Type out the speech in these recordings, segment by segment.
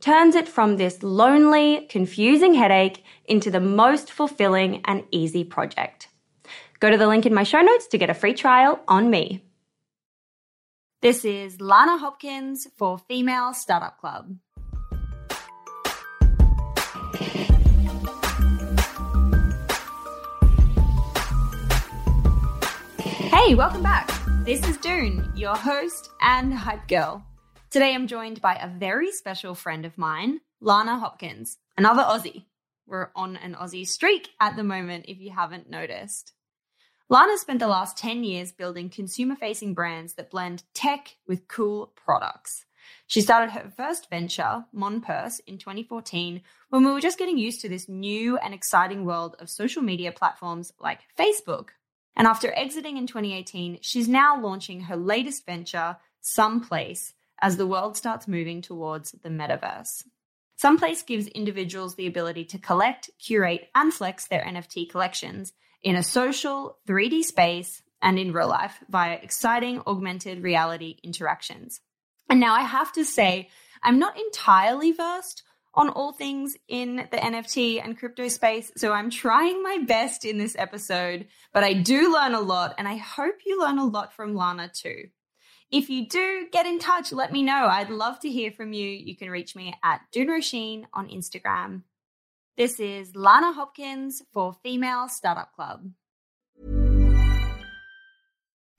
turns it from this lonely, confusing headache into the most fulfilling and easy project. Go to the link in my show notes to get a free trial on me. This is Lana Hopkins for Female Startup Club. Hey, welcome back. This is Doone, your host and hype girl. Today I'm joined by a very special friend of mine, Lana Hopkins, another Aussie. We're on an Aussie streak at the moment, if you haven't noticed. Lana spent the last 10 years building consumer facing brands that blend tech with cool products. She started her first venture, MonPurse, in 2014 when we were just getting used to this new and exciting world of social media platforms like Facebook. And after exiting in 2018, she's now launching her latest venture, Someplace, as the world starts moving towards the metaverse. Someplace gives individuals the ability to collect, curate, and flex their NFT collections in a social, 3D space and in real life via exciting augmented reality interactions. And now I have to say, I'm not entirely versed on all things in the NFT and crypto space. So I'm trying my best in this episode, but I do learn a lot and I hope you learn a lot from Lana too. If you do, get in touch, let me know. I'd love to hear from you. You can reach me at Roisin on Instagram. This is Lana Hopkins for Female Startup Club.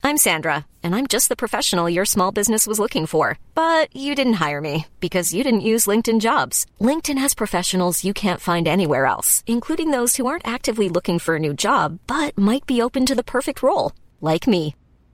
I'm Sandra, and I'm just the professional your small business was looking for. But you didn't hire me because you didn't use LinkedIn jobs. LinkedIn has professionals you can't find anywhere else, including those who aren't actively looking for a new job but might be open to the perfect role, like me.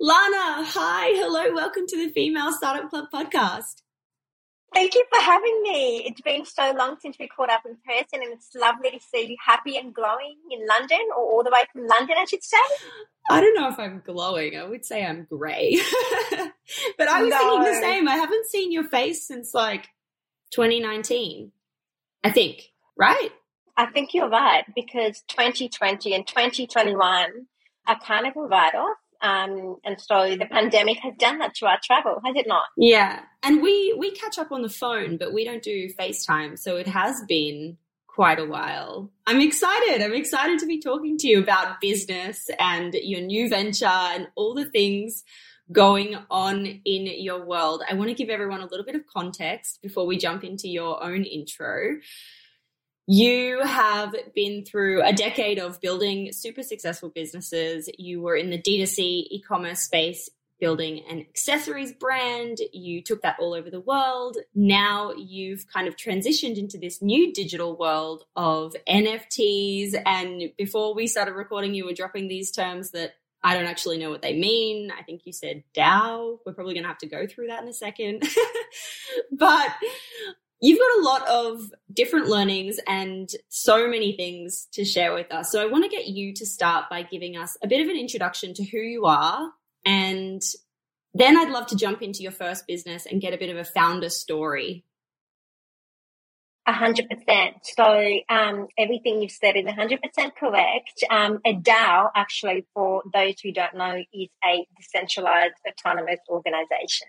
Lana, hi, hello, welcome to the Female Startup Club podcast. Thank you for having me. It's been so long since we caught up in person, and it's lovely to see you happy and glowing in London, or all the way from London, I should say. I don't know if I'm glowing. I would say I'm grey. but I was no. thinking the same. I haven't seen your face since like 2019, I think, right? I think you're right because 2020 and 2021 are kind of a write off um, and so the pandemic has done that to our travel, has it not? Yeah. And we, we catch up on the phone, but we don't do FaceTime. So it has been quite a while. I'm excited. I'm excited to be talking to you about business and your new venture and all the things going on in your world. I want to give everyone a little bit of context before we jump into your own intro. You have been through a decade of building super successful businesses. You were in the D2C e commerce space, building an accessories brand. You took that all over the world. Now you've kind of transitioned into this new digital world of NFTs. And before we started recording, you were dropping these terms that I don't actually know what they mean. I think you said DAO. We're probably going to have to go through that in a second. but You've got a lot of different learnings and so many things to share with us. So I want to get you to start by giving us a bit of an introduction to who you are. And then I'd love to jump into your first business and get a bit of a founder story a hundred percent. So um, everything you've said is a hundred percent correct. Um, a DAO, actually, for those who don't know, is a decentralized autonomous organization.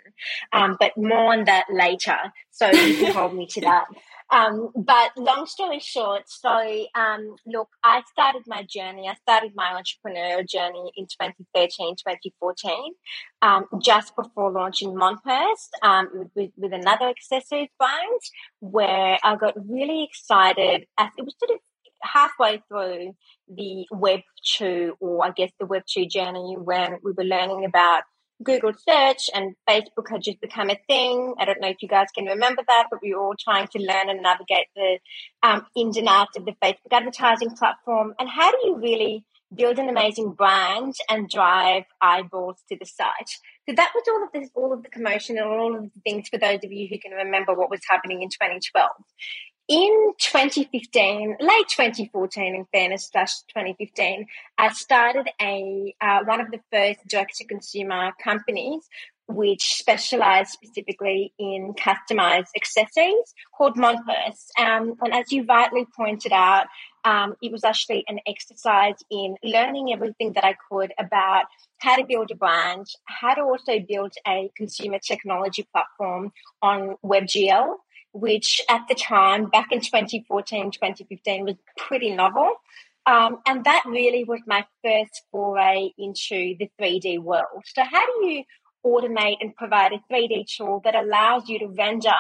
Um, but more on that later. So you can hold me to that. Um, but long story short, so um, look, I started my journey. I started my entrepreneurial journey in 2013, 2014, um, just before launching MonPurse um, with, with another accessories brand, where I got really excited as it was sort of halfway through the Web 2, or I guess the Web 2 journey, when we were learning about Google search and Facebook had just become a thing. I don't know if you guys can remember that, but we were all trying to learn and navigate the um, ins and outs of the Facebook advertising platform. And how do you really build an amazing brand and drive eyeballs to the site? So that was all of this, all of the commotion and all of the things for those of you who can remember what was happening in 2012 in 2015, late 2014, in fairness, slash 2015, I started a uh, one of the first direct to consumer companies which specialized specifically in customized accessories called MonPurse. Um, and as you rightly pointed out, um, it was actually an exercise in learning everything that I could about how to build a brand, how to also build a consumer technology platform on WebGL, which at the time, back in 2014, 2015, was pretty novel. Um, and that really was my first foray into the 3D world. So, how do you automate and provide a 3D tool that allows you to render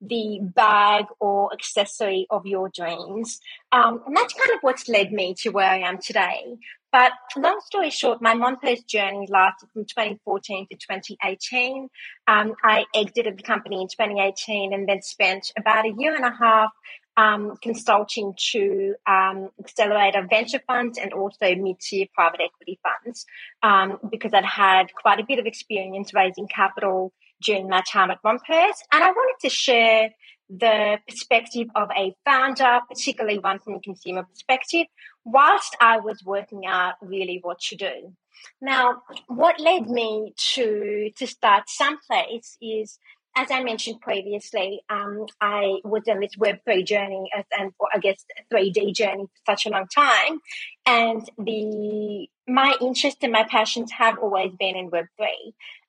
the bag or accessory of your dreams. Um, and that's kind of what's led me to where I am today. But long story short, my MonPurse journey lasted from 2014 to 2018. Um, I exited the company in 2018 and then spent about a year and a half um, consulting to um, accelerator venture funds and also mid-tier private equity funds um, because I'd had quite a bit of experience raising capital during my time at MonPurse. And I wanted to share the perspective of a founder, particularly one from a consumer perspective, whilst I was working out really what to do. Now, what led me to to start someplace is as I mentioned previously, um, I was on this Web3 journey and I guess 3D journey for such a long time. And the, my interest and my passions have always been in Web3.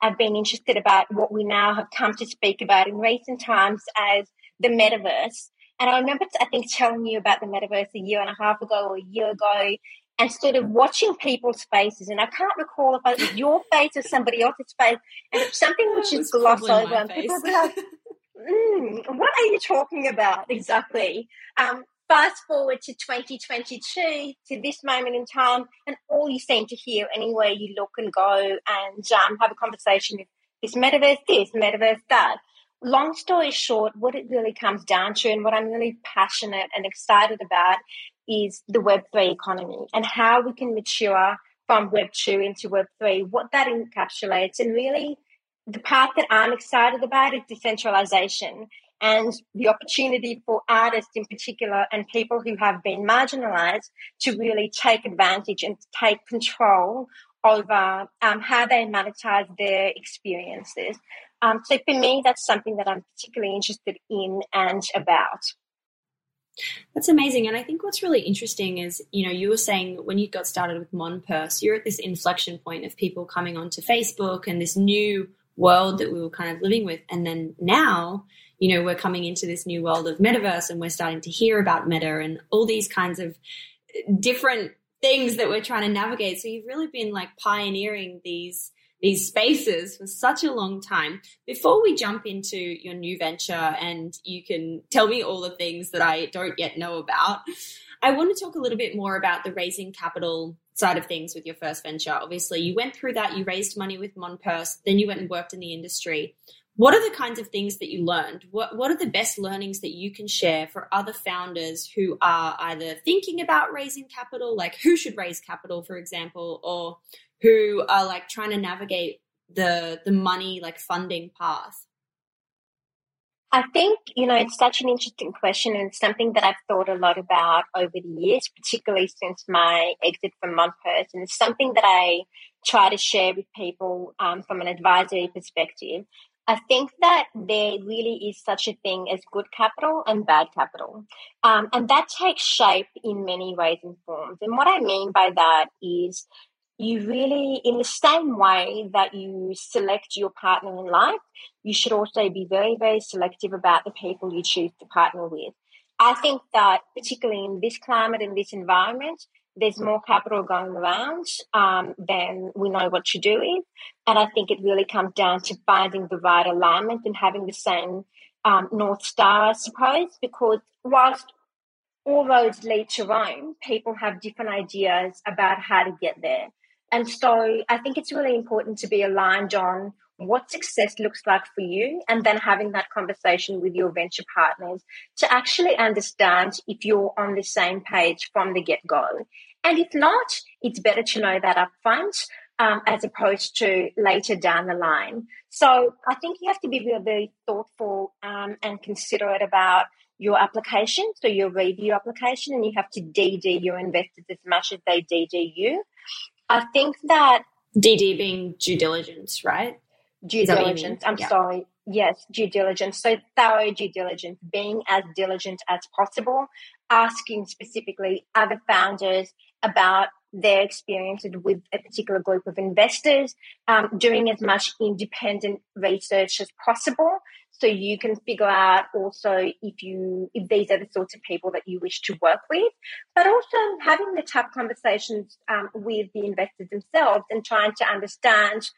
I've been interested about what we now have come to speak about in recent times as the metaverse. And I remember, I think, telling you about the metaverse a year and a half ago or a year ago and sort of watching people's faces. And I can't recall if it was your face or somebody else's face, and it's something which is glossed over. And people be like, mm, "What are you talking about exactly?" Um, fast forward to 2022 to this moment in time, and all you seem to hear anywhere you look and go and um, have a conversation with this metaverse, this metaverse, that. Long story short, what it really comes down to, and what I'm really passionate and excited about, is the Web3 economy and how we can mature from Web2 into Web3, what that encapsulates. And really, the path that I'm excited about is decentralization and the opportunity for artists in particular and people who have been marginalized to really take advantage and take control over um, how they monetize their experiences. Um, so for me, that's something that I'm particularly interested in and about. That's amazing. And I think what's really interesting is, you know, you were saying when you got started with MonPurse, you're at this inflection point of people coming onto Facebook and this new world that we were kind of living with. And then now, you know, we're coming into this new world of metaverse and we're starting to hear about meta and all these kinds of different things that we're trying to navigate. So you've really been like pioneering these these spaces for such a long time. Before we jump into your new venture and you can tell me all the things that I don't yet know about, I want to talk a little bit more about the raising capital side of things with your first venture. Obviously, you went through that, you raised money with MonPurse, then you went and worked in the industry. What are the kinds of things that you learned? What what are the best learnings that you can share for other founders who are either thinking about raising capital, like who should raise capital, for example, or who are like trying to navigate the the money like funding path? I think, you know, it's such an interesting question and something that I've thought a lot about over the years, particularly since my exit from MonPurse. And it's something that I try to share with people um, from an advisory perspective. I think that there really is such a thing as good capital and bad capital. Um, and that takes shape in many ways and forms. And what I mean by that is you really, in the same way that you select your partner in life, you should also be very, very selective about the people you choose to partner with. I think that particularly in this climate and this environment, there's more capital going around um, than we know what to do with. And I think it really comes down to finding the right alignment and having the same um, North Star, I suppose, because whilst all roads lead to Rome, people have different ideas about how to get there. And so I think it's really important to be aligned on what success looks like for you and then having that conversation with your venture partners to actually understand if you're on the same page from the get go. And if not, it's better to know that upfront um, as opposed to later down the line. So I think you have to be really, very thoughtful um, and considerate about your application, so your review application, and you have to DD your investors as much as they DD you. I think that DD being due diligence, right? Due diligence. I'm yeah. sorry. Yes, due diligence. So thorough due diligence, being as diligent as possible, asking specifically other founders about their experiences with a particular group of investors, um, doing as much independent research as possible so you can figure out also if you if these are the sorts of people that you wish to work with but also having the tough conversations um, with the investors themselves and trying to understand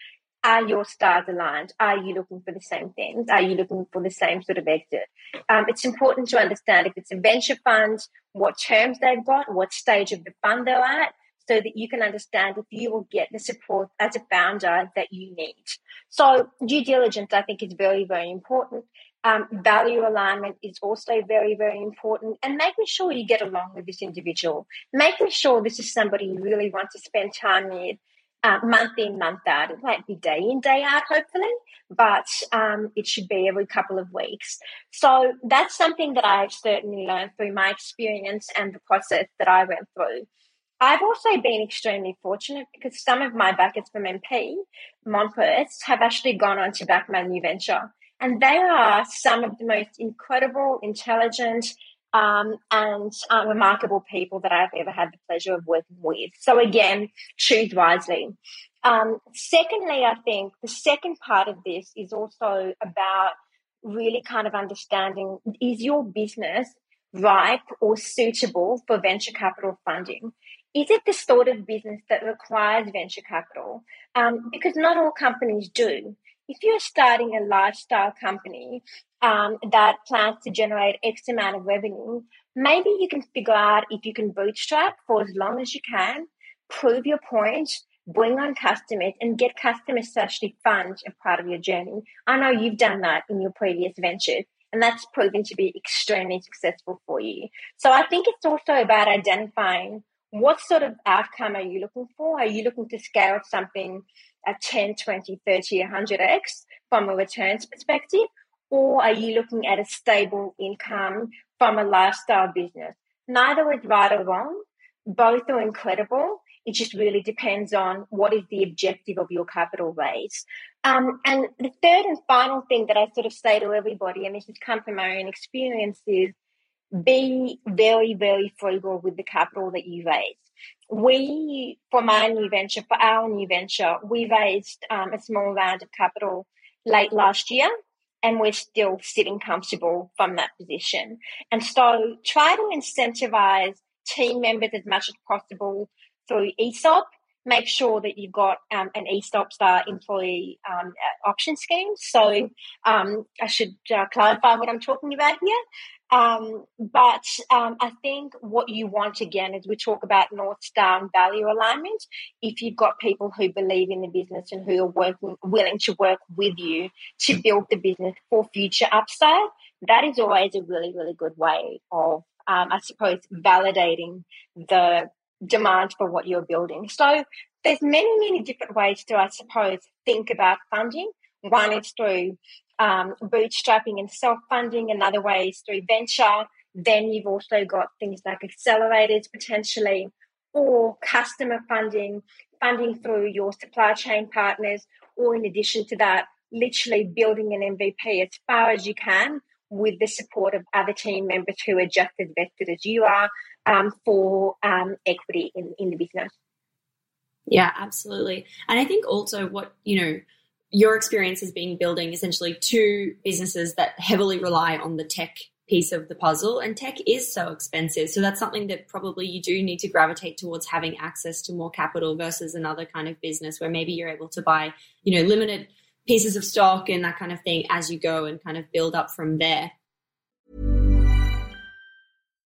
are your stars aligned? Are you looking for the same things? Are you looking for the same sort of exit? Um, it's important to understand if it's a venture fund what terms they've got what stage of the fund they're at so that you can understand if you will get the support as a founder that you need. So due diligence, I think, is very, very important. Um, value alignment is also very, very important, and making sure you get along with this individual, making sure this is somebody you really want to spend time with. Uh, month in, month out. It might be day in, day out, hopefully, but um, it should be every couple of weeks. So that's something that I've certainly learned through my experience and the process that I went through. I've also been extremely fortunate because some of my backers from MP, MonPurse, have actually gone on to back my new venture. And they are some of the most incredible, intelligent, um, and uh, remarkable people that I've ever had the pleasure of working with. So again, choose wisely. Um, secondly, I think the second part of this is also about really kind of understanding is your business ripe or suitable for venture capital funding? Is it the sort of business that requires venture capital? Um, because not all companies do. If you're starting a lifestyle company um, that plans to generate X amount of revenue, maybe you can figure out if you can bootstrap for as long as you can, prove your point, bring on customers and get customers to actually fund a part of your journey. I know you've done that in your previous ventures and that's proven to be extremely successful for you. So I think it's also about identifying what sort of outcome are you looking for? Are you looking to scale something at 10, 20, 30, 100x from a returns perspective? Or are you looking at a stable income from a lifestyle business? Neither is right or wrong. Both are incredible. It just really depends on what is the objective of your capital raise. Um, and the third and final thing that I sort of say to everybody, and this has come from my own experience, is be very, very frugal with the capital that you raise. We, for my new venture, for our new venture, we raised um, a small round of capital late last year and we're still sitting comfortable from that position. And so try to incentivize team members as much as possible through ESOP, make sure that you've got um, an ESOP star employee um, option scheme. So um, I should uh, clarify what I'm talking about here. Um, but um, I think what you want again is we talk about North Star and value alignment. If you've got people who believe in the business and who are working, willing to work with you to build the business for future upside, that is always a really, really good way of, um, I suppose, validating the demand for what you're building. So there's many, many different ways to, I suppose, think about funding. One is through um, bootstrapping and self-funding. Another way is through venture. Then you've also got things like accelerators potentially, or customer funding, funding through your supply chain partners, or in addition to that, literally building an MVP as far as you can with the support of other team members who are just as vested as you are um, for um, equity in, in the business. Yeah, absolutely. And I think also what, you know, your experience has been building essentially two businesses that heavily rely on the tech piece of the puzzle and tech is so expensive. So that's something that probably you do need to gravitate towards having access to more capital versus another kind of business where maybe you're able to buy you know limited pieces of stock and that kind of thing as you go and kind of build up from there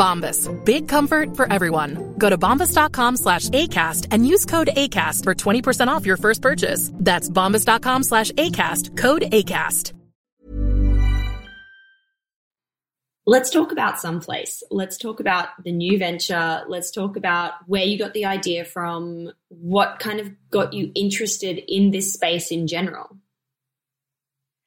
Bombas. Big comfort for everyone. Go to bombas.com slash ACAST and use code ACAST for 20% off your first purchase. That's bombas.com slash ACAST. Code ACAST. Let's talk about someplace. Let's talk about the new venture. Let's talk about where you got the idea from, what kind of got you interested in this space in general.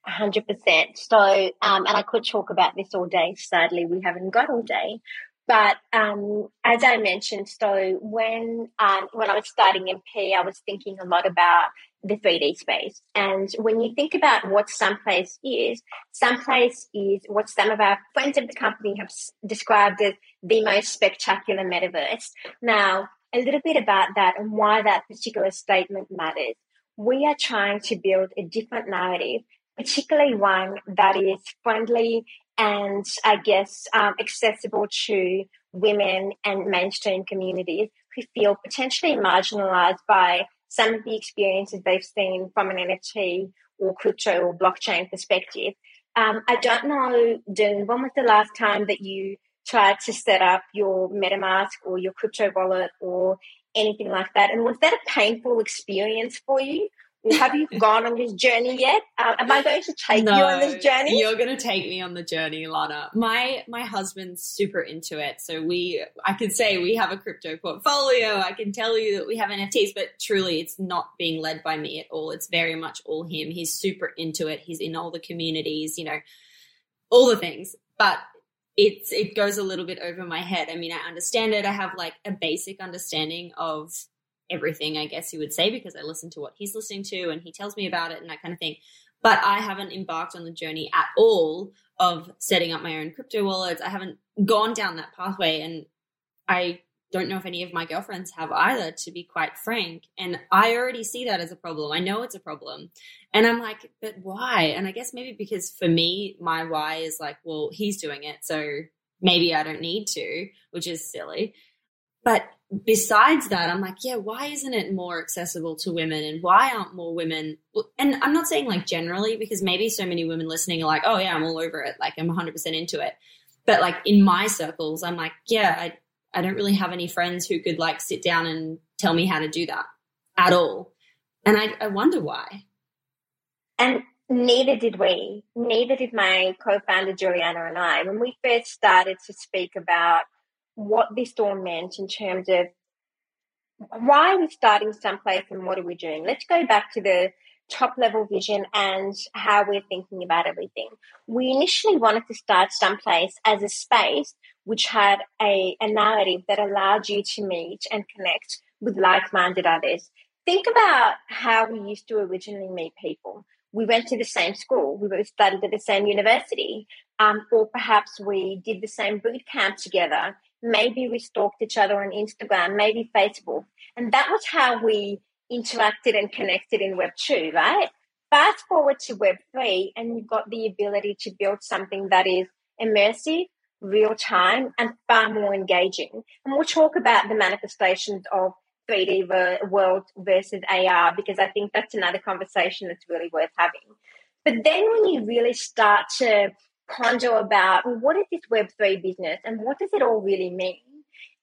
100%. So, um, and I could talk about this all day. Sadly, we haven't got all day. But um, as I mentioned, so when um, when I was starting MP, I was thinking a lot about the 3D space. And when you think about what Someplace is, Someplace is what some of our friends of the company have described as the most spectacular metaverse. Now, a little bit about that and why that particular statement matters. We are trying to build a different narrative particularly one that is friendly and I guess um, accessible to women and mainstream communities who feel potentially marginalized by some of the experiences they've seen from an NFT or crypto or blockchain perspective. Um, I don't know, Doone, when was the last time that you tried to set up your MetaMask or your crypto wallet or anything like that? And was that a painful experience for you? Have you gone on this journey yet? Uh, am I going to take no, you on this journey? You're going to take me on the journey, Lana. My my husband's super into it, so we I can say we have a crypto portfolio. I can tell you that we have NFTs, but truly, it's not being led by me at all. It's very much all him. He's super into it. He's in all the communities, you know, all the things. But it's it goes a little bit over my head. I mean, I understand it. I have like a basic understanding of everything, I guess you would say, because I listen to what he's listening to and he tells me about it and that kind of thing. But I haven't embarked on the journey at all of setting up my own crypto wallets. I haven't gone down that pathway and I don't know if any of my girlfriends have either, to be quite frank. And I already see that as a problem. I know it's a problem. And I'm like, but why? And I guess maybe because for me, my why is like, well, he's doing it. So maybe I don't need to, which is silly. But besides that, I'm like, yeah, why isn't it more accessible to women and why aren't more women? And I'm not saying like generally because maybe so many women listening are like, oh yeah, I'm all over it. Like I'm 100% into it. But like in my circles, I'm like, yeah, I, I don't really have any friends who could like sit down and tell me how to do that at all. And I, I wonder why. And neither did we. Neither did my co-founder Juliana and I. When we first started to speak about what this all meant in terms of why are we starting someplace and what are we doing? Let's go back to the top level vision and how we're thinking about everything. We initially wanted to start someplace as a space which had a, a narrative that allowed you to meet and connect with like minded others. Think about how we used to originally meet people. We went to the same school, we both studied at the same university, um, or perhaps we did the same boot camp together Maybe we stalked each other on Instagram, maybe Facebook. And that was how we interacted and connected in Web 2, right? Fast forward to Web 3, and you've got the ability to build something that is immersive, real time, and far more engaging. And we'll talk about the manifestations of 3D ver- world versus AR because I think that's another conversation that's really worth having. But then when you really start to ponder about what is this Web3 business and what does it all really mean?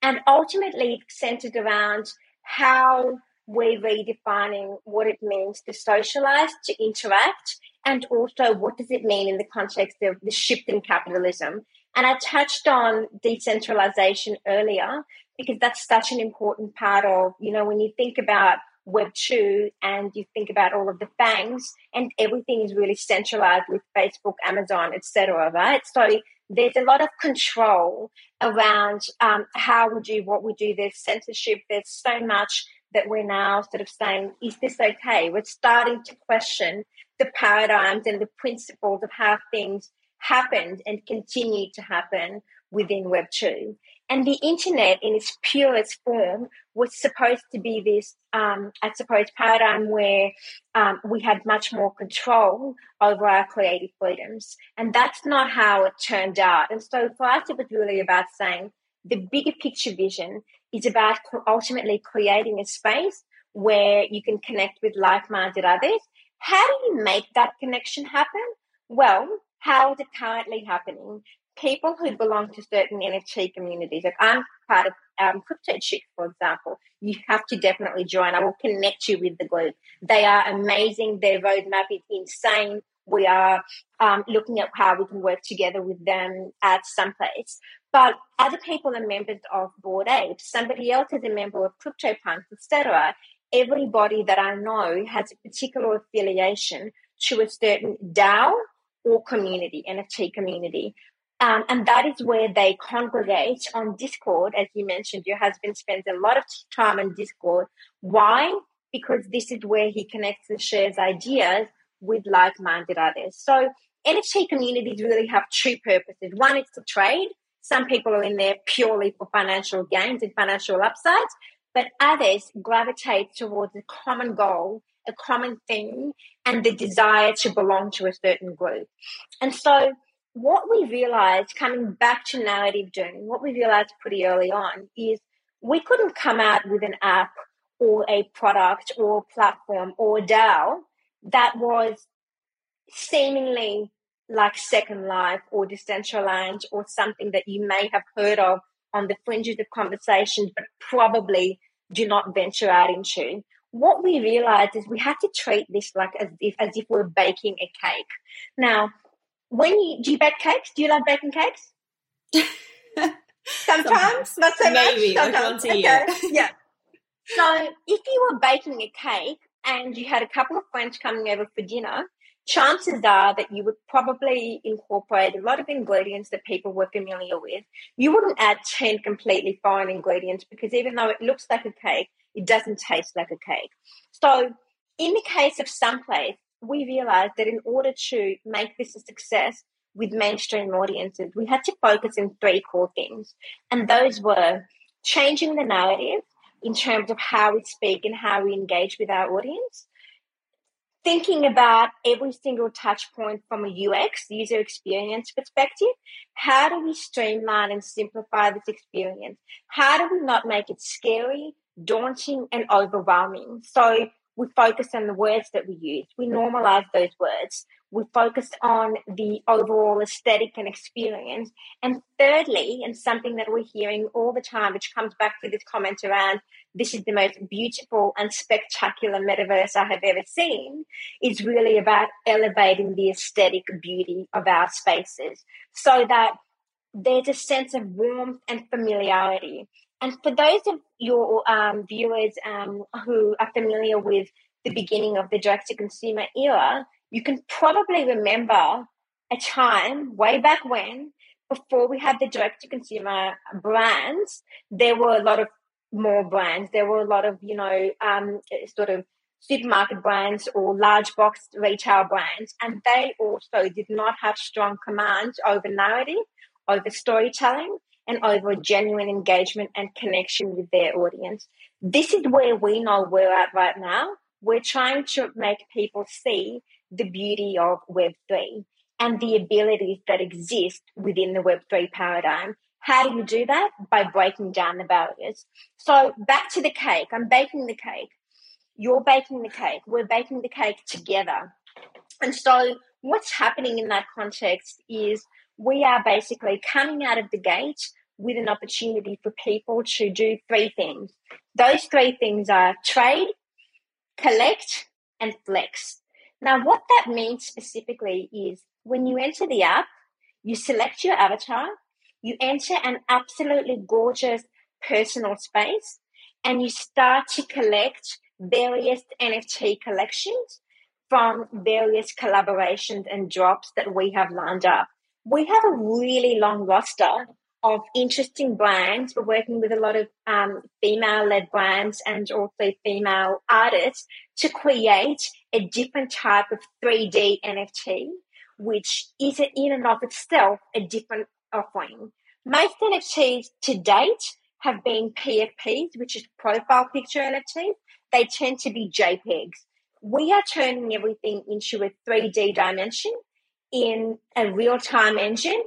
And ultimately, it's centered around how we're redefining what it means to socialize, to interact, and also what does it mean in the context of the shift in capitalism. And I touched on decentralization earlier because that's such an important part of, you know, when you think about Web 2 and you think about all of the FANGs and everything is really centralized with Facebook, Amazon, etc. right? So there's a lot of control around um, how we do what we do. There's censorship. There's so much that we're now sort of saying, is this okay? We're starting to question the paradigms and the principles of how things happened and continue to happen within Web2. And the internet, in its purest form, was supposed to be this, um, I suppose, paradigm where um, we had much more control over our creative freedoms. And that's not how it turned out. And so for us, it was really about saying the bigger picture vision is about ultimately creating a space where you can connect with like minded others. How do you make that connection happen? Well, how is it currently happening? People who belong to certain NFT communities, like I'm part of um, Crypto Chick, for example, you have to definitely join. I will connect you with the group. They are amazing. Their roadmap is insane. We are um, looking at how we can work together with them at some place. But other people are members of Bored Ape. Somebody else is a member of CryptoPunks, etc. Everybody that I know has a particular affiliation to a certain DAO or community, NFT community. Um, and that is where they congregate on Discord. As you mentioned, your husband spends a lot of time on Discord. Why? Because this is where he connects and shares ideas with like minded others. So NFT communities really have two purposes. One is to trade. Some people are in there purely for financial gains and financial upsides, but others gravitate towards a common goal, a common thing, and the desire to belong to a certain group. And so what we realized coming back to narrative journey, what we realized pretty early on is we couldn't come out with an app or a product or platform or a DAO that was seemingly like Second Life or Decentraland or something that you may have heard of on the fringes of conversations, but probably do not venture out into. What we realized is we had to treat this like as if as if we're baking a cake. Now, when you do you bake cakes? Do you love baking cakes? Sometimes, not so Maybe, much. Sometimes, once a year. okay. yeah. So if you were baking a cake and you had a couple of friends coming over for dinner, chances are that you would probably incorporate a lot of ingredients that people were familiar with. You wouldn't add 10 completely foreign ingredients because even though it looks like a cake, it doesn't taste like a cake. So in the case of Someplace, we realized that in order to make this a success with mainstream audiences, we had to focus in three core things. And those were changing the narrative in terms of how we speak and how we engage with our audience, thinking about every single touch point from a UX, user experience perspective. How do we streamline and simplify this experience? How do we not make it scary, daunting, and overwhelming? So we focused on the words that we use. We normalized those words. We focused on the overall aesthetic and experience. And thirdly, and something that we're hearing all the time, which comes back to this comment around this is the most beautiful and spectacular metaverse I have ever seen, is really about elevating the aesthetic beauty of our spaces so that there's a sense of warmth and familiarity. And for those of your um, viewers um, who are familiar with the beginning of the direct to consumer era, you can probably remember a time way back when, before we had the direct to consumer brands, there were a lot of more brands. There were a lot of, you know, um, sort of supermarket brands or large box retail brands, and they also did not have strong commands over narrative, over storytelling, and over genuine engagement and connection with their audience. This is where we know we're at right now. We're trying to make people see the beauty of Web3 and the abilities that exist within the Web3 paradigm. How do you do that? By breaking down the barriers. So back to the cake. I'm baking the cake. You're baking the cake. We're baking the cake together. And so what's happening in that context is we are basically coming out of the gate with an opportunity for people to do three things. Those three things are trade, collect, and flex. Now, what that means specifically is when you enter the app, you select your avatar, you enter an absolutely gorgeous personal space, and you start to collect various NFT collections from various collaborations and drops that we have lined up. We have a really long roster of interesting brands. We're working with a lot of um, female led brands and also female artists to create a different type of 3D NFT, which is in and of itself a different offering. Most NFTs to date have been PFPs, which is profile picture NFTs. They tend to be JPEGs. We are turning everything into a 3D dimension in a real time engine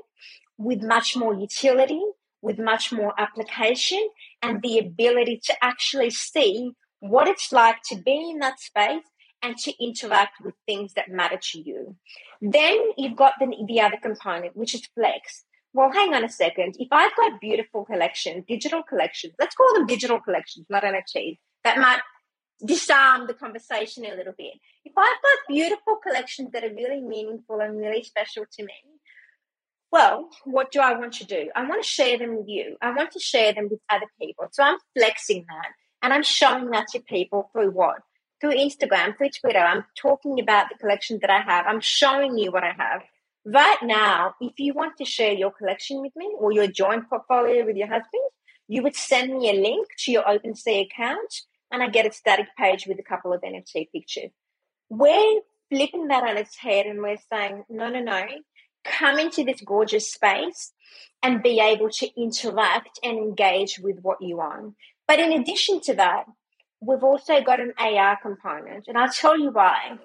with much more utility, with much more application, and the ability to actually see what it's like to be in that space and to interact with things that matter to you. Then you've got the, the other component, which is flex. Well, hang on a second. If I've got beautiful collections, digital collections, let's call them digital collections, not NFTs, that might disarm the conversation a little bit. If I've got beautiful collections that are really meaningful and really special to me, well, what do I want to do? I want to share them with you. I want to share them with other people. So I'm flexing that and I'm showing that to people through what? Through Instagram, through Twitter. I'm talking about the collection that I have. I'm showing you what I have. Right now, if you want to share your collection with me or your joint portfolio with your husband, you would send me a link to your OpenSea account and I get a static page with a couple of NFT pictures. We're flipping that on its head and we're saying, no, no, no, come into this gorgeous space and be able to interact and engage with what you own. But in addition to that, we've also got an AR component. And I'll tell you why.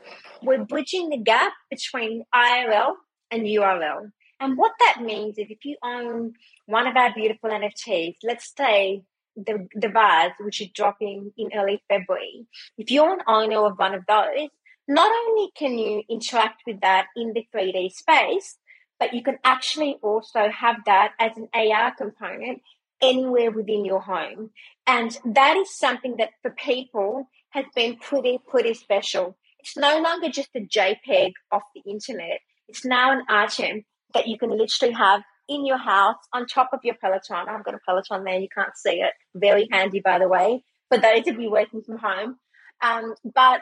We're bridging the gap between IRL and URL. And what that means is if you own one of our beautiful NFTs, let's say the, the vase, which is dropping in early February, if you're an owner of one of those, not only can you interact with that in the 3D space, but you can actually also have that as an AR component anywhere within your home. And that is something that for people has been pretty, pretty special. It's no longer just a JPEG off the internet. It's now an item that you can literally have in your house on top of your Peloton. I've got a Peloton there. You can't see it. Very handy, by the way, for those of you working from home. Um, but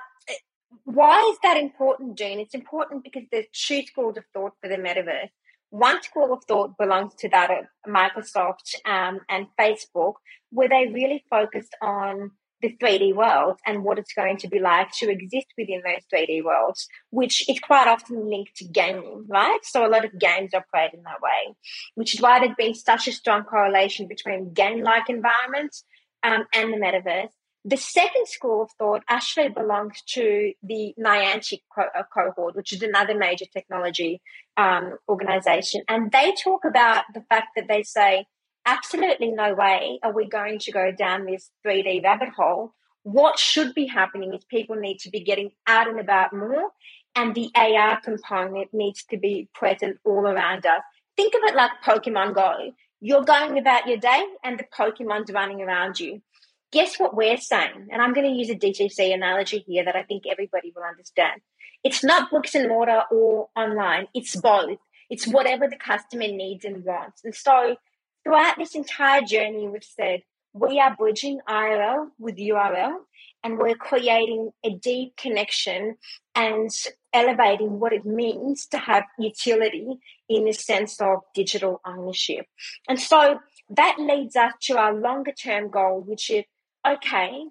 why is that important, Jean? It's important because there's two schools of thought for the metaverse. One school of thought belongs to that of Microsoft um, and Facebook, where they really focused on the 3D world and what it's going to be like to exist within those 3D worlds, which is quite often linked to gaming, right? So a lot of games operate in that way, which is why there's been such a strong correlation between game-like environments um, and the metaverse. The second school of thought actually belongs to the Niantic co- uh, cohort, which is another major technology um, organization. And they talk about the fact that they say, absolutely no way are we going to go down this 3D rabbit hole. What should be happening is people need to be getting out and about more, and the AR component needs to be present all around us. Think of it like Pokemon Go. You're going about your day, and the Pokemon's running around you. Guess what we're saying? And I'm going to use a DTC analogy here that I think everybody will understand. It's not bricks and mortar or online, it's both. It's whatever the customer needs and wants. And so throughout this entire journey, we've said we are bridging IRL with URL and we're creating a deep connection and elevating what it means to have utility in the sense of digital ownership. And so that leads us to our longer term goal, which is okay,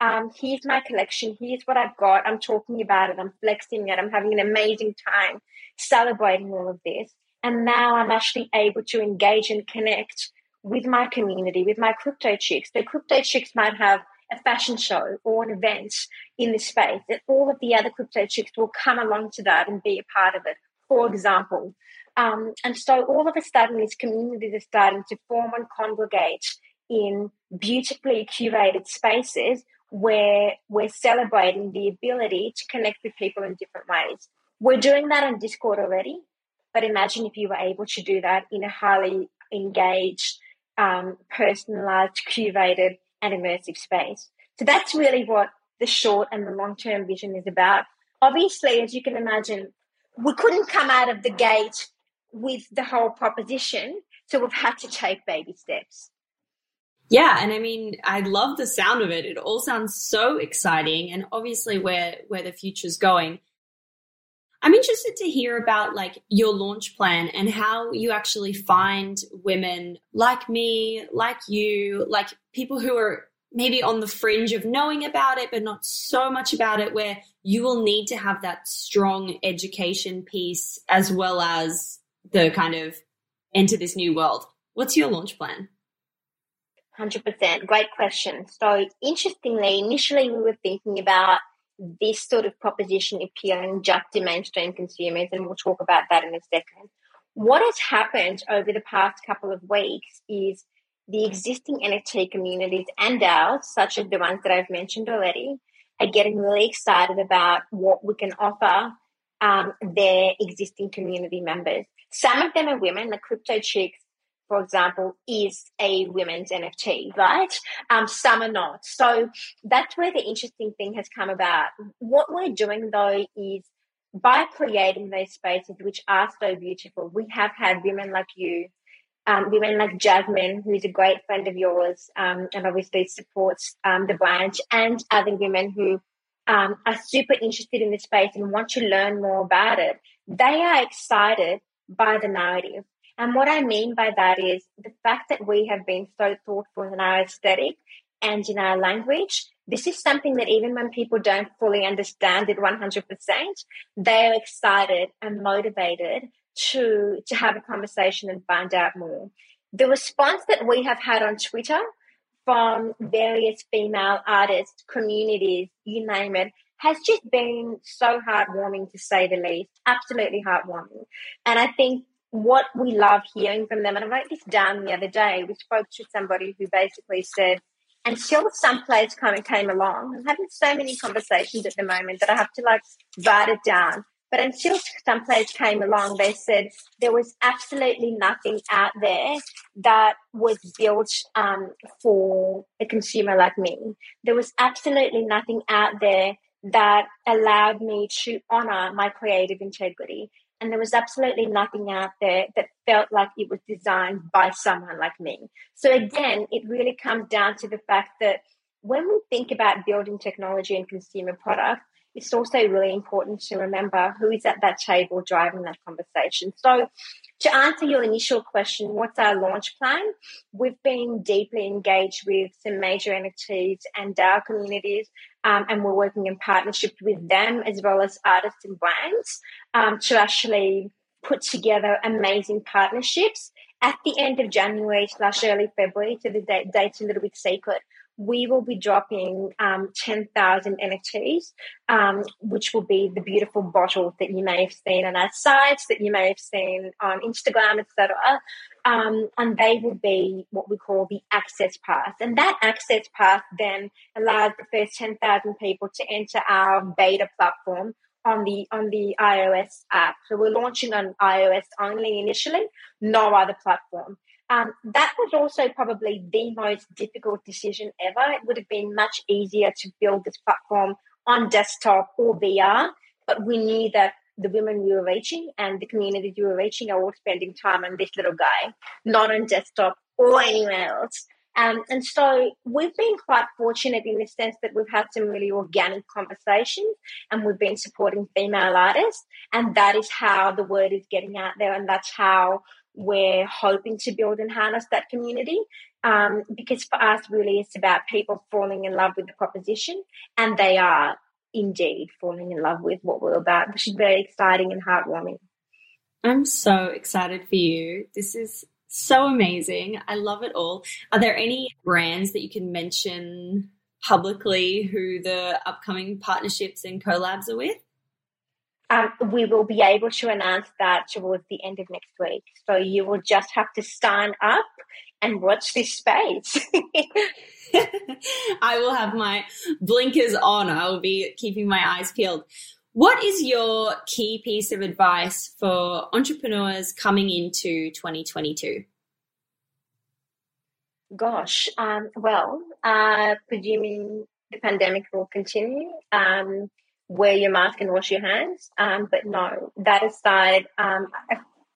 um, here's my collection, here's what I've got, I'm talking about it, I'm flexing it, I'm having an amazing time celebrating all of this. And now I'm actually able to engage and connect with my community, with my crypto chicks. The crypto chicks might have a fashion show or an event in the space, and all of the other crypto chicks will come along to that and be a part of it, for example. Um, and so all of a sudden, these communities are starting to form and congregate in beautifully curated spaces where we're celebrating the ability to connect with people in different ways. We're doing that on Discord already. But imagine if you were able to do that in a highly engaged, um, personalized, curated, and immersive space. So that's really what the short and the long term vision is about. Obviously, as you can imagine, we couldn't come out of the gate with the whole proposition. So we've had to take baby steps. Yeah, and I mean, I love the sound of it. It all sounds so exciting, and obviously where where the future's going. I'm interested to hear about like your launch plan and how you actually find women like me, like you, like people who are maybe on the fringe of knowing about it, but not so much about it, where you will need to have that strong education piece as well as the kind of enter this new world. What's your launch plan? 100%. Great question. So, interestingly, initially we were thinking about this sort of proposition appealing just to mainstream consumers, and we'll talk about that in a second. What has happened over the past couple of weeks is the existing NFT communities and DAOs, such as the ones that I've mentioned already, are getting really excited about what we can offer um, their existing community members. Some of them are women, the Crypto Chicks for example, is a women's NFT, right? Um, some are not. So that's where the interesting thing has come about. What we're doing though is by creating those spaces which are so beautiful, we have had women like you, um, women like Jasmine, who's a great friend of yours, um, and obviously supports um, the branch, and other women who um, are super interested in the space and want to learn more about it. They are excited by the narrative. And what I mean by that is the fact that we have been so thoughtful in our aesthetic and in our language. This is something that even when people don't fully understand it 100%, they're excited and motivated to, to have a conversation and find out more. The response that we have had on Twitter from various female artists, communities, you name it, has just been so heartwarming to say the least. Absolutely heartwarming. And I think what we love hearing from them, and I wrote this down the other day. We spoke to somebody who basically said, until some place kind of came along, I'm having so many conversations at the moment that I have to like write it down. But until some place came along, they said there was absolutely nothing out there that was built um, for a consumer like me. There was absolutely nothing out there that allowed me to honor my creative integrity and there was absolutely nothing out there that felt like it was designed by someone like me. So again, it really comes down to the fact that when we think about building technology and consumer products, it's also really important to remember who is at that table driving that conversation. So, to answer your initial question, what's our launch plan? We've been deeply engaged with some major NFTs and DAO communities, um, and we're working in partnership with them as well as artists and brands um, to actually put together amazing partnerships at the end of January slash early February. So the date, date's a little bit secret we will be dropping um, 10,000 NFTs, um, which will be the beautiful bottles that you may have seen on our sites, that you may have seen on Instagram, etc. Um, and they will be what we call the access pass. And that access pass then allows the first 10,000 people to enter our beta platform on the on the iOS app. So we're launching on iOS only initially, no other platform. Um, that was also probably the most difficult decision ever. It would have been much easier to build this platform on desktop or VR, but we knew that the women we were reaching and the communities we were reaching are all spending time on this little guy, not on desktop or anywhere else. Um, and so we've been quite fortunate in the sense that we've had some really organic conversations and we've been supporting female artists. And that is how the word is getting out there. And that's how we're hoping to build and harness that community. Um, because for us, really, it's about people falling in love with the proposition, and they are indeed falling in love with what we're about, which is very exciting and heartwarming. I'm so excited for you. This is so amazing. I love it all. Are there any brands that you can mention publicly who the upcoming partnerships and collabs are with? Um, we will be able to announce that towards the end of next week. So you will just have to sign up and watch this space. I will have my blinkers on. I will be keeping my eyes peeled. What is your key piece of advice for entrepreneurs coming into 2022? Gosh, um, well, uh, presuming the pandemic will continue, um, wear your mask and wash your hands. Um, but no, that aside, um,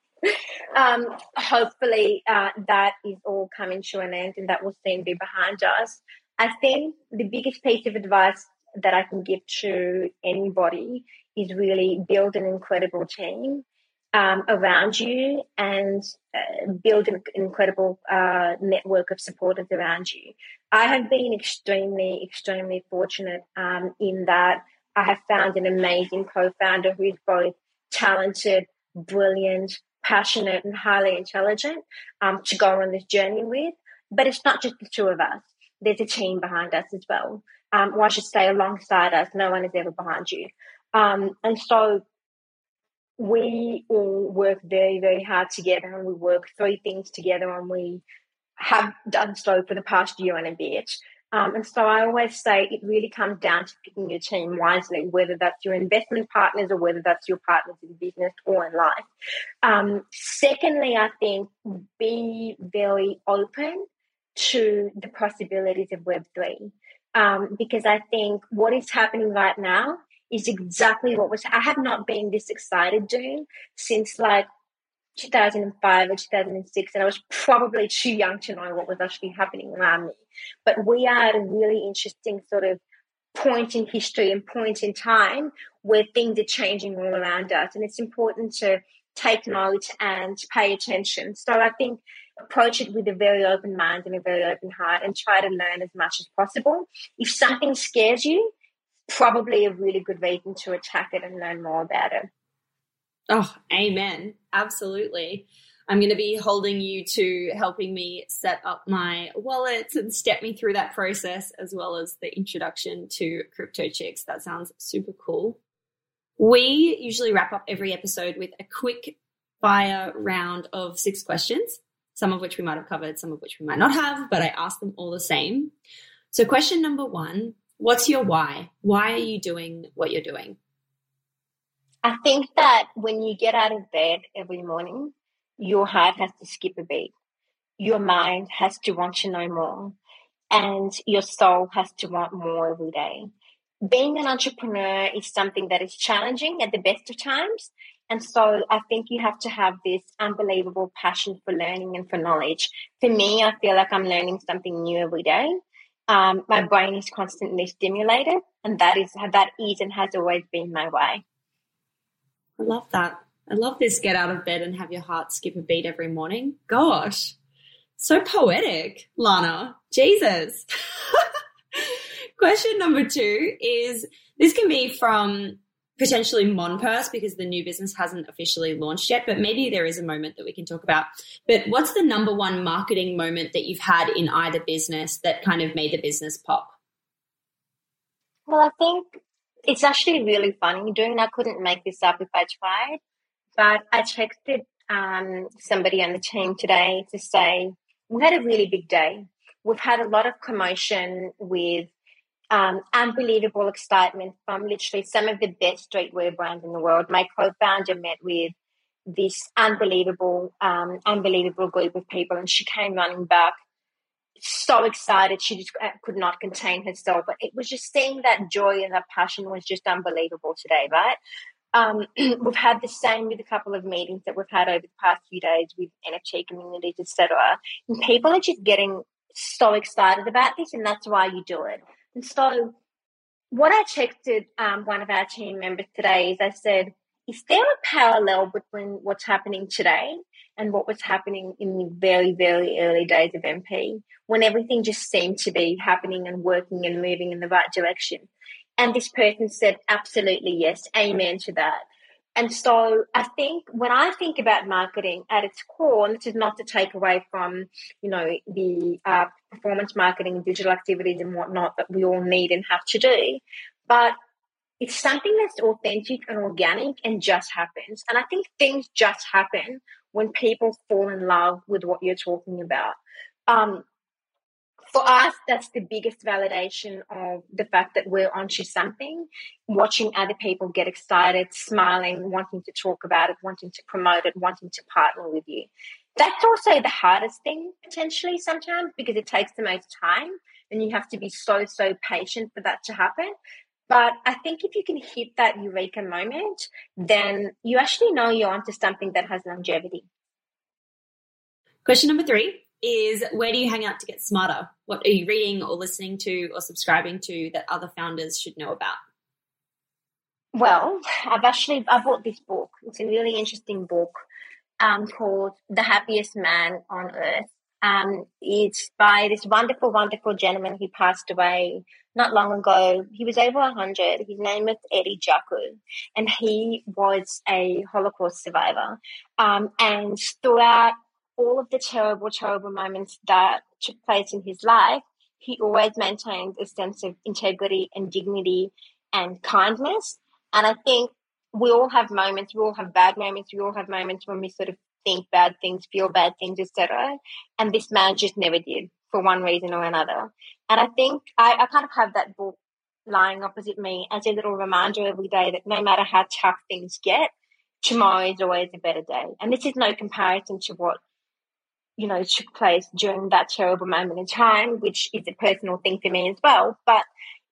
um, hopefully uh, that is all coming to an end and that will soon be behind us. I think the biggest piece of advice that I can give to anybody is really build an incredible team. um, around you and uh, build an incredible uh, network of supporters around you. I have been extremely, extremely fortunate um, in that I have found an amazing co founder who is both talented, brilliant, passionate, and highly intelligent um, to go on this journey with. But it's not just the two of us, there's a team behind us as well. Um, or I should say, alongside us, no one is ever behind you. Um, and so we all work very, very hard together and we work three things together and we have done so for the past year and a bit. Um, and so I always say it really comes down to picking your team wisely, whether that's your investment partners or whether that's your partners in business or in life. Um, secondly, I think be very open to the possibilities of Web3. Um, because I think what is happening right now is exactly what was I have not been this excited doing since like 2005 or 2006 and I was probably too young to know what was actually happening around me. But we are at a really interesting sort of point in history and point in time where things are changing all around us and it's important to take note and pay attention. So I think approach it with a very open mind and a very open heart and try to learn as much as possible. If something scares you probably a really good reason to attack it and learn more about it. Oh, amen. Absolutely. I'm going to be holding you to helping me set up my wallets and step me through that process, as well as the introduction to Crypto Chicks. That sounds super cool. We usually wrap up every episode with a quick fire round of six questions, some of which we might have covered, some of which we might not have, but I ask them all the same. So, question number one What's your why? Why are you doing what you're doing? I think that when you get out of bed every morning, your heart has to skip a beat. Your mind has to want to know more. And your soul has to want more every day. Being an entrepreneur is something that is challenging at the best of times. And so I think you have to have this unbelievable passion for learning and for knowledge. For me, I feel like I'm learning something new every day um, my brain is constantly stimulated, and that is that is and has always been my way. I love that. I love this get out of bed and have your heart skip a beat every morning. Gosh, so poetic, Lana. Jesus. Question number two is this can be from potentially MonPurse because the new business hasn't officially launched yet, but maybe there is a moment that we can talk about. But what's the number one marketing moment that you've had in either business that kind of made the business pop? Well, I think it's actually really funny doing. I couldn't make this up if I tried, but I texted um, somebody on the team today to say we had a really big day. We've had a lot of commotion with um, unbelievable excitement from literally some of the best streetwear brands in the world. My co-founder met with this unbelievable, um, unbelievable group of people, and she came running back so excited she just uh, could not contain herself. But it was just seeing that joy and that passion was just unbelievable today, right? Um, we've had the same with a couple of meetings that we've had over the past few days with NFT communities, etc. And people are just getting so excited about this, and that's why you do it. And so, what I texted um, one of our team members today is I said, is there a parallel between what's happening today and what was happening in the very, very early days of MP when everything just seemed to be happening and working and moving in the right direction? And this person said, absolutely yes, amen to that. And so I think when I think about marketing at its core, and this is not to take away from, you know, the uh, performance marketing, digital activities and whatnot that we all need and have to do, but it's something that's authentic and organic and just happens. And I think things just happen when people fall in love with what you're talking about. Um, for us, that's the biggest validation of the fact that we're onto something. Watching other people get excited, smiling, wanting to talk about it, wanting to promote it, wanting to partner with you. That's also the hardest thing potentially sometimes because it takes the most time and you have to be so, so patient for that to happen. But I think if you can hit that eureka moment, then you actually know you're onto something that has longevity. Question number three is where do you hang out to get smarter? What are you reading or listening to or subscribing to that other founders should know about? Well, I've actually I bought this book. It's a really interesting book um, called The Happiest Man on Earth. Um, it's by this wonderful, wonderful gentleman who passed away not long ago. He was over 100. His name was Eddie Jaku, and he was a Holocaust survivor. Um, and throughout all of the terrible, terrible moments that took place in his life, he always maintained a sense of integrity and dignity and kindness. And I think we all have moments, we all have bad moments, we all have moments when we sort of think bad things, feel bad things, etc. And this man just never did for one reason or another. And I think I, I kind of have that book lying opposite me as a little reminder every day that no matter how tough things get, tomorrow is always a better day. And this is no comparison to what you know, took place during that terrible moment in time, which is a personal thing for me as well. But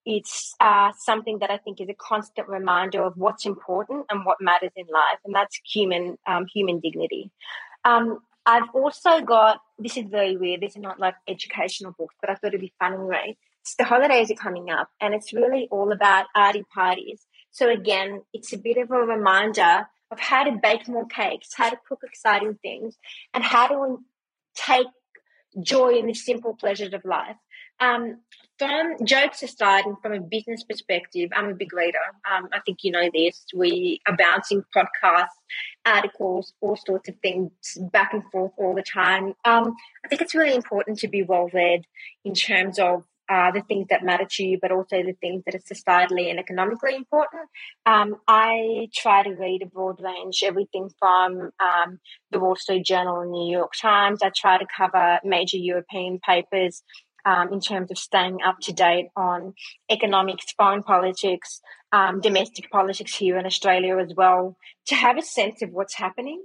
it's uh, something that I think is a constant reminder of what's important and what matters in life, and that's human um, human dignity. Um, I've also got this is very weird. This is not like educational books, but I thought it'd be fun anyway. The holidays are coming up, and it's really all about arty parties. So again, it's a bit of a reminder of how to bake more cakes, how to cook exciting things, and how to take joy in the simple pleasures of life. Um, from jokes aside, and from a business perspective, I'm a big reader. Um, I think you know this. We are bouncing podcasts, articles, all sorts of things back and forth all the time. Um, I think it's really important to be well read in terms of uh, the things that matter to you, but also the things that are societally and economically important. Um, I try to read a broad range, everything from um, the Wall Street Journal and New York Times. I try to cover major European papers um, in terms of staying up to date on economics, foreign politics, um, domestic politics here in Australia as well, to have a sense of what's happening.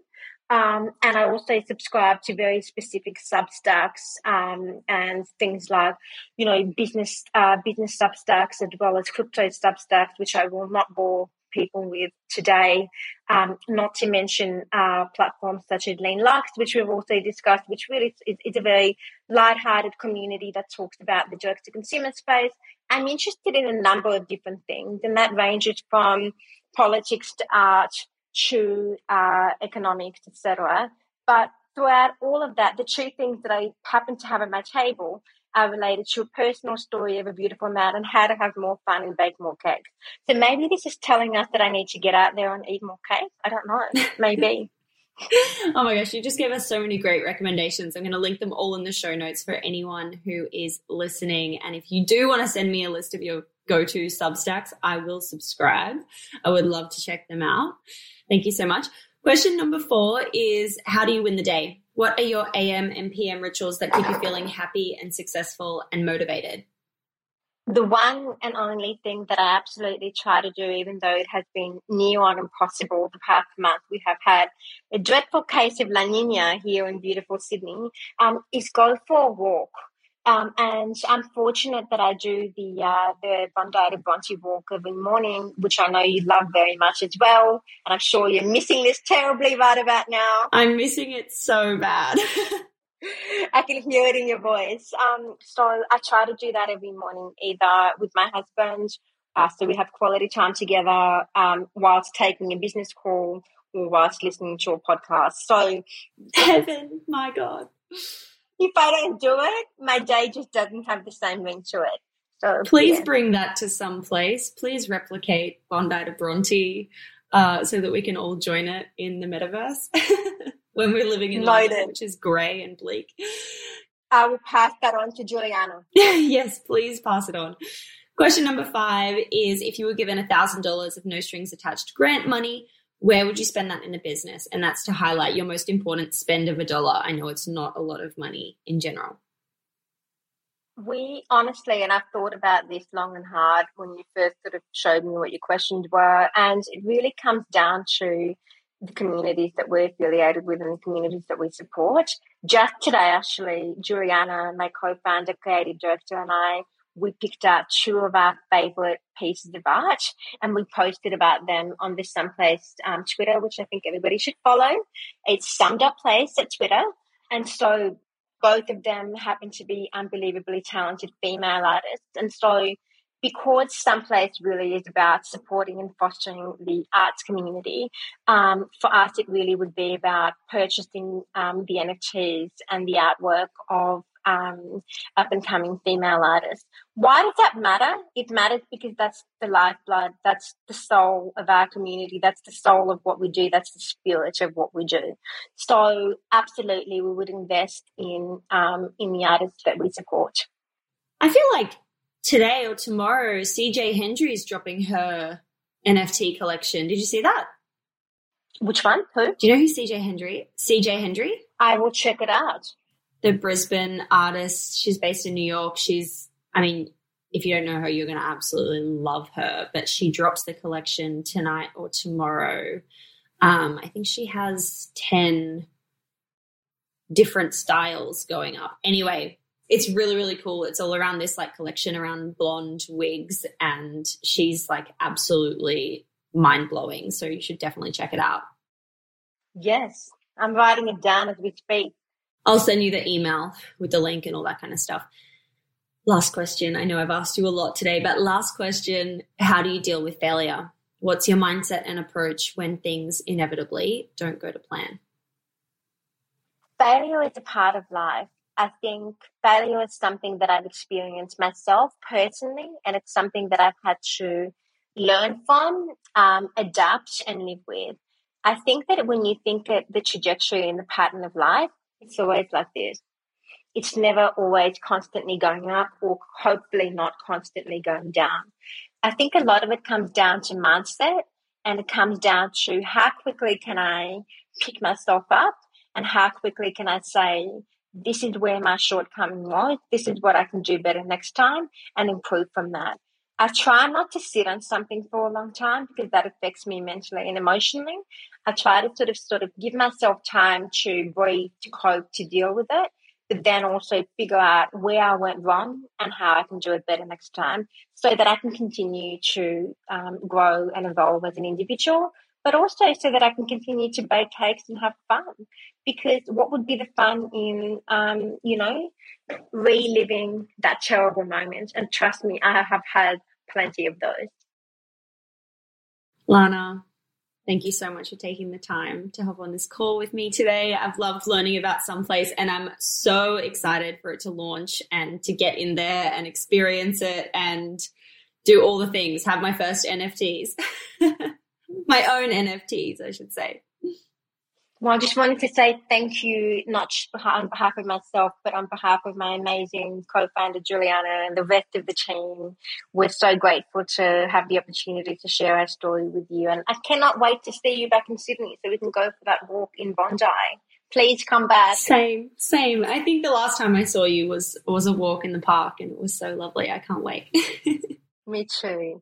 Um, and I also subscribe to very specific Substacks um, and things like, you know, business uh, business Substacks as well as crypto Substacks, which I will not bore people with today. Um, not to mention uh, platforms such as Lean Luxe, which we've also discussed, which really is, is a very light-hearted community that talks about the direct-to-consumer space. I'm interested in a number of different things, and that ranges from politics to art to uh, economics, etc. But throughout all of that, the two things that I happen to have at my table related to a personal story of a beautiful man and how to have more fun and bake more cake. So maybe this is telling us that I need to get out there and eat more cake. I don't know. Maybe. oh my gosh, you just gave us so many great recommendations. I'm going to link them all in the show notes for anyone who is listening. And if you do want to send me a list of your go to Substacks, I will subscribe. I would love to check them out. Thank you so much. Question number four is How do you win the day? What are your AM and PM rituals that keep you feeling happy and successful and motivated? The one and only thing that I absolutely try to do, even though it has been near on impossible the past month, we have had a dreadful case of La Nina here in beautiful Sydney, um, is go for a walk. Um, and I'm fortunate that I do the uh, the Bondi to Bronte walk every morning, which I know you love very much as well. And I'm sure you're missing this terribly right about now. I'm missing it so bad. I can hear it in your voice. Um, so I try to do that every morning, either with my husband, uh, so we have quality time together, um, whilst taking a business call or whilst listening to a podcast. So, heaven, my God if I don't do it, my day just doesn't have the same ring to it. So please yeah. bring that to some place. Please replicate Bondi to Bronte uh, so that we can all join it in the metaverse when we're living in Noted. London, which is grey and bleak. I will pass that on to Juliana. yes, please pass it on. Question number five is if you were given a $1,000 of no strings attached grant money, where would you spend that in a business? And that's to highlight your most important spend of a dollar. I know it's not a lot of money in general. We honestly, and I've thought about this long and hard when you first sort of showed me what your questions were, and it really comes down to the communities that we're affiliated with and the communities that we support. Just today, actually, Juliana, my co-founder, creative director, and I we picked out two of our favorite pieces of art and we posted about them on the Someplace um, Twitter, which I think everybody should follow. It's Summed Up Place at Twitter. And so both of them happen to be unbelievably talented female artists. And so because Someplace really is about supporting and fostering the arts community, um, for us it really would be about purchasing um, the NFTs and the artwork of um, up and coming female artists. Why does that matter? It matters because that's the lifeblood, that's the soul of our community, that's the soul of what we do, that's the spirit of what we do. So, absolutely, we would invest in um, in the artists that we support. I feel like today or tomorrow, CJ Hendry is dropping her NFT collection. Did you see that? Which one? Who? Do you know who CJ Hendry? CJ Hendry? I will check it out. The Brisbane artist. She's based in New York. She's, I mean, if you don't know her, you're going to absolutely love her. But she drops the collection tonight or tomorrow. Um, I think she has 10 different styles going up. Anyway, it's really really cool it's all around this like collection around blonde wigs and she's like absolutely mind-blowing so you should definitely check it out yes i'm writing it down as we speak i'll send you the email with the link and all that kind of stuff. Last question. I know i've asked you a lot today but last question. How do you deal with failure? What's your mindset and approach when things inevitably don't go to plan? Failure is a part of life. I think failure is something that I've experienced myself personally, and it's something that I've had to learn from, um, adapt, and live with. I think that when you think of the trajectory and the pattern of life, it's always like this. It's never always constantly going up, or hopefully not constantly going down. I think a lot of it comes down to mindset, and it comes down to how quickly can I pick myself up, and how quickly can I say, this is where my shortcoming was. This is what I can do better next time and improve from that. I try not to sit on something for a long time because that affects me mentally and emotionally. I try to sort of sort of give myself time to breathe, to cope, to deal with it, but then also figure out where I went wrong and how I can do it better next time so that I can continue to um, grow and evolve as an individual, but also so that I can continue to bake cakes and have fun because what would be the fun in, um, you know, reliving that terrible moment? And trust me, I have had plenty of those. Lana, thank you so much for taking the time to hop on this call with me today. I've loved learning about Someplace and I'm so excited for it to launch and to get in there and experience it and do all the things, have my first NFTs, my own NFTs, I should say. Well, I just wanted to say thank you, not on behalf of myself, but on behalf of my amazing co-founder Juliana and the rest of the team. We're so grateful to have the opportunity to share our story with you, and I cannot wait to see you back in Sydney so we can go for that walk in Bondi. Please come back. Same, same. I think the last time I saw you was was a walk in the park, and it was so lovely. I can't wait. Me too.